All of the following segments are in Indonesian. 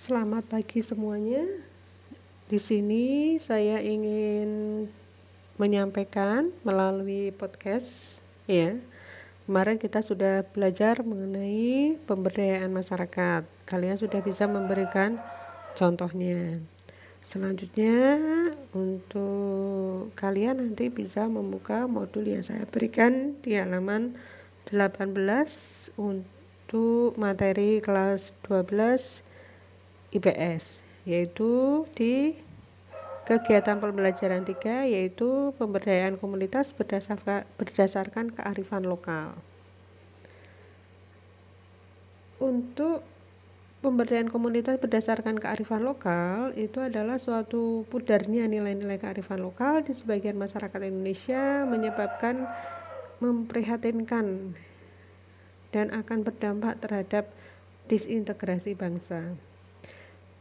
Selamat pagi semuanya. Di sini saya ingin menyampaikan melalui podcast ya. Kemarin kita sudah belajar mengenai pemberdayaan masyarakat. Kalian sudah bisa memberikan contohnya. Selanjutnya untuk kalian nanti bisa membuka modul yang saya berikan di halaman 18 untuk materi kelas 12 IPS yaitu di kegiatan pembelajaran 3 yaitu pemberdayaan komunitas berdasarkan, berdasarkan kearifan lokal. Untuk pemberdayaan komunitas berdasarkan kearifan lokal itu adalah suatu pudarnya nilai-nilai kearifan lokal di sebagian masyarakat Indonesia menyebabkan memprihatinkan dan akan berdampak terhadap disintegrasi bangsa.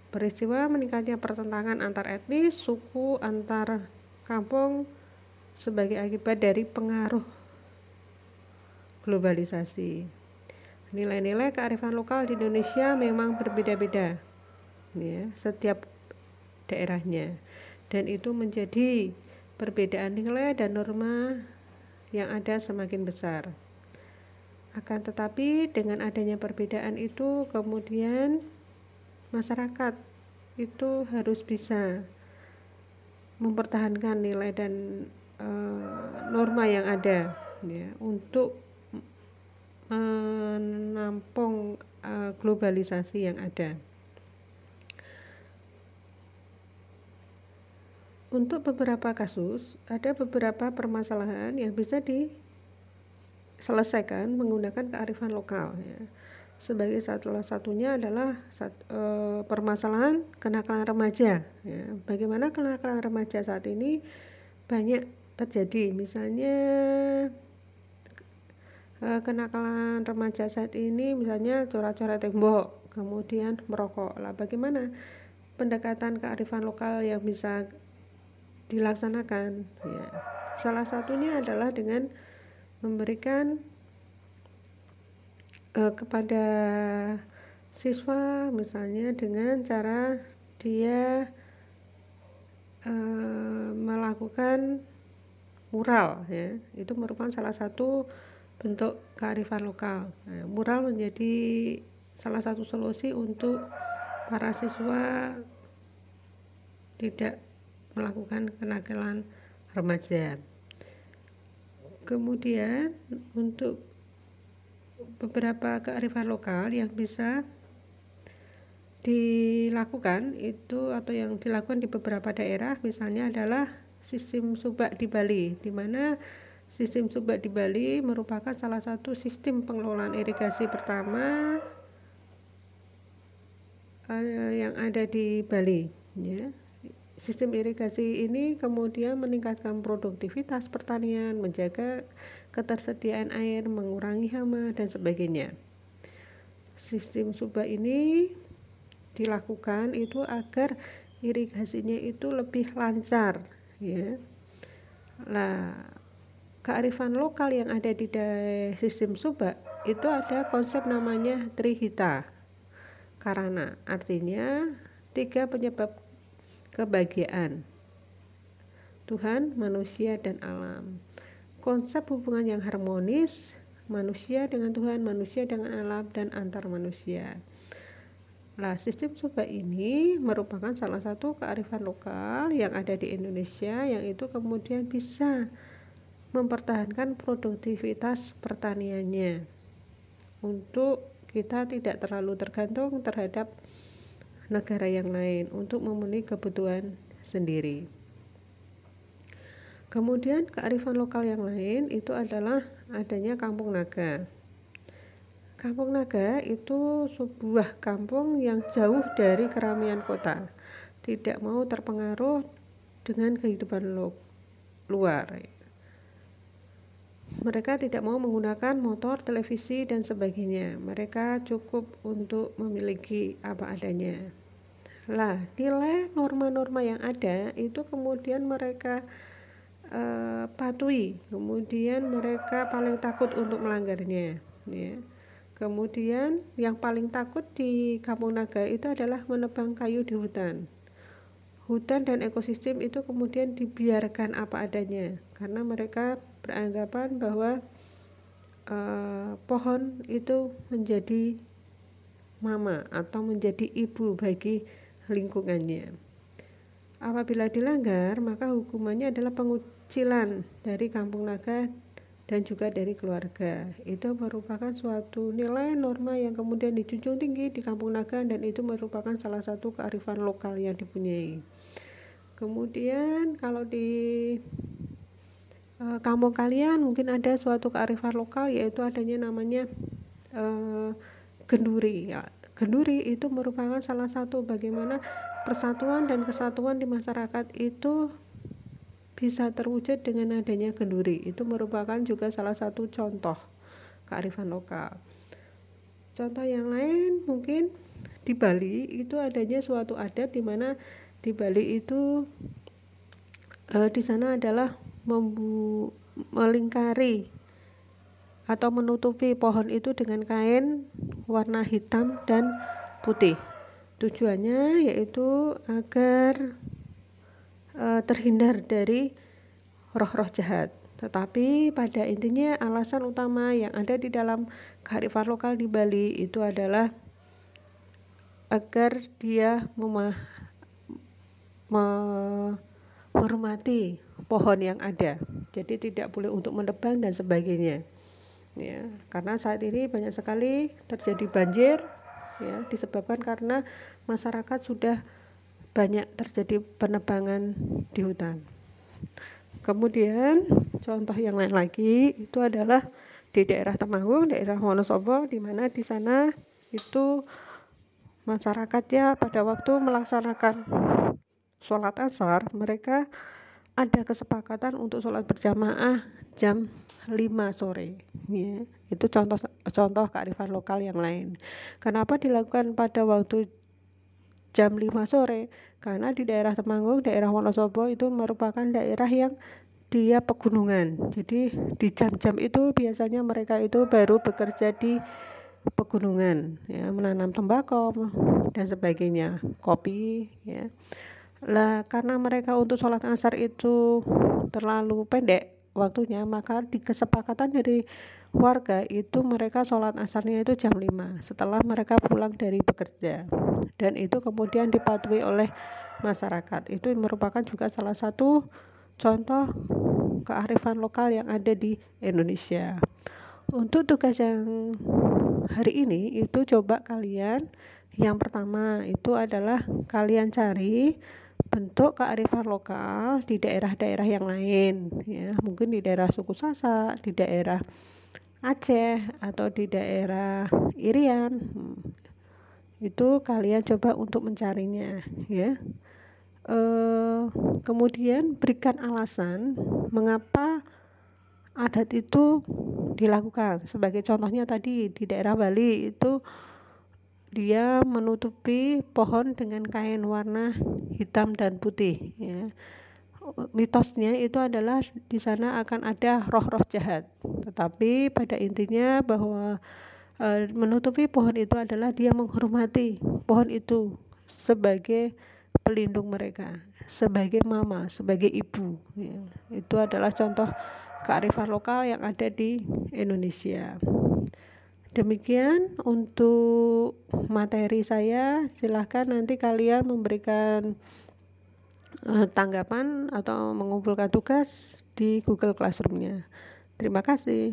Peristiwa meningkatnya pertentangan antar etnis, suku, antar kampung sebagai akibat dari pengaruh globalisasi. Nilai-nilai kearifan lokal di Indonesia memang berbeda-beda, ya, setiap daerahnya, dan itu menjadi perbedaan nilai dan norma yang ada semakin besar. Akan tetapi, dengan adanya perbedaan itu, kemudian masyarakat itu harus bisa mempertahankan nilai dan e, norma yang ada ya untuk menampung e, globalisasi yang ada. Untuk beberapa kasus, ada beberapa permasalahan yang bisa diselesaikan menggunakan kearifan lokal. Ya sebagai salah satunya adalah sat, e, permasalahan kenakalan remaja. Ya. Bagaimana kenakalan remaja saat ini banyak terjadi, misalnya e, kenakalan remaja saat ini misalnya corak-corak tembok, kemudian merokok. Lah bagaimana pendekatan kearifan lokal yang bisa dilaksanakan? Ya. Salah satunya adalah dengan memberikan uh, kepada siswa misalnya dengan cara dia uh, melakukan mural ya. Itu merupakan salah satu bentuk kearifan lokal. Nah, mural menjadi salah satu solusi untuk para siswa tidak melakukan kenakalan remaja. Kemudian untuk beberapa kearifan lokal yang bisa dilakukan itu atau yang dilakukan di beberapa daerah misalnya adalah sistem subak di Bali di mana sistem subak di Bali merupakan salah satu sistem pengelolaan irigasi pertama uh, yang ada di Bali ya. Sistem irigasi ini kemudian meningkatkan produktivitas pertanian menjaga ketersediaan air, mengurangi hama, dan sebagainya. Sistem subak ini dilakukan itu agar irigasinya itu lebih lancar ya. Lah kearifan lokal yang ada di sistem subak itu ada konsep namanya trihita karena artinya tiga penyebab kebahagiaan Tuhan, manusia, dan alam konsep hubungan yang harmonis manusia dengan Tuhan, manusia dengan alam, dan antar manusia. Nah, sistem subak ini merupakan salah satu kearifan lokal yang ada di Indonesia yang itu kemudian bisa mempertahankan produktivitas pertaniannya untuk kita tidak terlalu tergantung terhadap negara yang lain untuk memenuhi kebutuhan sendiri. Kemudian kearifan lokal yang lain itu adalah adanya kampung naga. Kampung naga itu sebuah kampung yang jauh dari keramaian kota, tidak mau terpengaruh dengan kehidupan lo, luar. Mereka tidak mau menggunakan motor, televisi, dan sebagainya. Mereka cukup untuk memiliki apa adanya. Lah, nilai norma-norma yang ada itu kemudian mereka uh, patuhi. Kemudian mereka paling takut untuk melanggarnya ya. Kemudian yang paling takut di Kampung Naga itu adalah menebang kayu di hutan. Hutan dan ekosistem itu kemudian dibiarkan apa adanya karena mereka beranggapan bahwa uh, pohon itu menjadi mama atau menjadi ibu bagi lingkungannya. Apabila dilanggar, maka hukumannya adalah pengucilan dari kampung naga dan juga dari keluarga. Itu merupakan suatu nilai norma yang kemudian dijunjung tinggi di kampung naga dan itu merupakan salah satu kearifan lokal yang dipunyai kemudian kalau di uh, kampung kalian mungkin ada suatu kearifan lokal yaitu adanya namanya uh, genduri ya genduri itu merupakan salah satu bagaimana persatuan dan kesatuan di masyarakat itu bisa terwujud dengan adanya genduri itu merupakan juga salah satu contoh kearifan lokal contoh yang lain mungkin di Bali itu adanya suatu adat di mana di Bali itu uh, di sana adalah membu melingkari atau menutupi pohon itu dengan kain warna hitam dan putih. Tujuannya yaitu agar uh, terhindar dari roh-roh jahat. Tetapi pada intinya alasan utama yang ada di dalam kearifan lokal di Bali itu adalah agar dia memah menghormati pohon yang ada. Jadi tidak boleh untuk menebang dan sebagainya. Ya, karena saat ini banyak sekali terjadi banjir ya disebabkan karena masyarakat sudah banyak terjadi penebangan di hutan. Kemudian contoh yang lain lagi itu adalah di daerah Temanggung, daerah Wonosobo di mana di sana itu masyarakatnya pada waktu melaksanakan sholat asar mereka ada kesepakatan untuk sholat berjamaah jam 5 sore ya itu contoh contoh kearifan lokal yang lain kenapa dilakukan pada waktu jam 5 sore. Karena di daerah Temanggung daerah Wonosobo itu merupakan daerah yang dia pegunungan. Jadi di jam-jam itu biasanya mereka itu baru bekerja di pegunungan ya menanam tembakau dan sebagainya kopi ya. Lah karena mereka untuk sholat asar itu terlalu pendek waktunya maka di kesepakatan dari warga itu mereka sholat asarnya itu jam 5 setelah mereka pulang dari bekerja. Dan itu kemudian dipatuhi oleh masyarakat. Itu merupakan juga salah satu contoh kearifan lokal yang ada di Indonesia. Untuk tugas yang hari ini itu coba kalian yang pertama itu adalah kalian cari bentuk kearifan lokal di daerah-daerah yang lain ya. Mungkin di daerah suku Sasak di daerah Aceh atau di daerah Irian. Hmm. itu kalian coba untuk mencarinya ya. E, kemudian berikan alasan mengapa adat itu dilakukan. Sebagai contohnya tadi di daerah Bali itu dia menutupi pohon dengan kain warna hitam dan putih ya mitosnya itu adalah di sana akan ada roh-roh jahat tetapi pada intinya bahwa e, menutupi pohon itu adalah dia menghormati pohon itu sebagai pelindung mereka sebagai mama sebagai ibu ya. itu adalah contoh kearifan lokal yang ada di Indonesia Demikian untuk materi saya. Silahkan nanti kalian memberikan tanggapan atau mengumpulkan tugas di Google Classroom-nya. Terima kasih.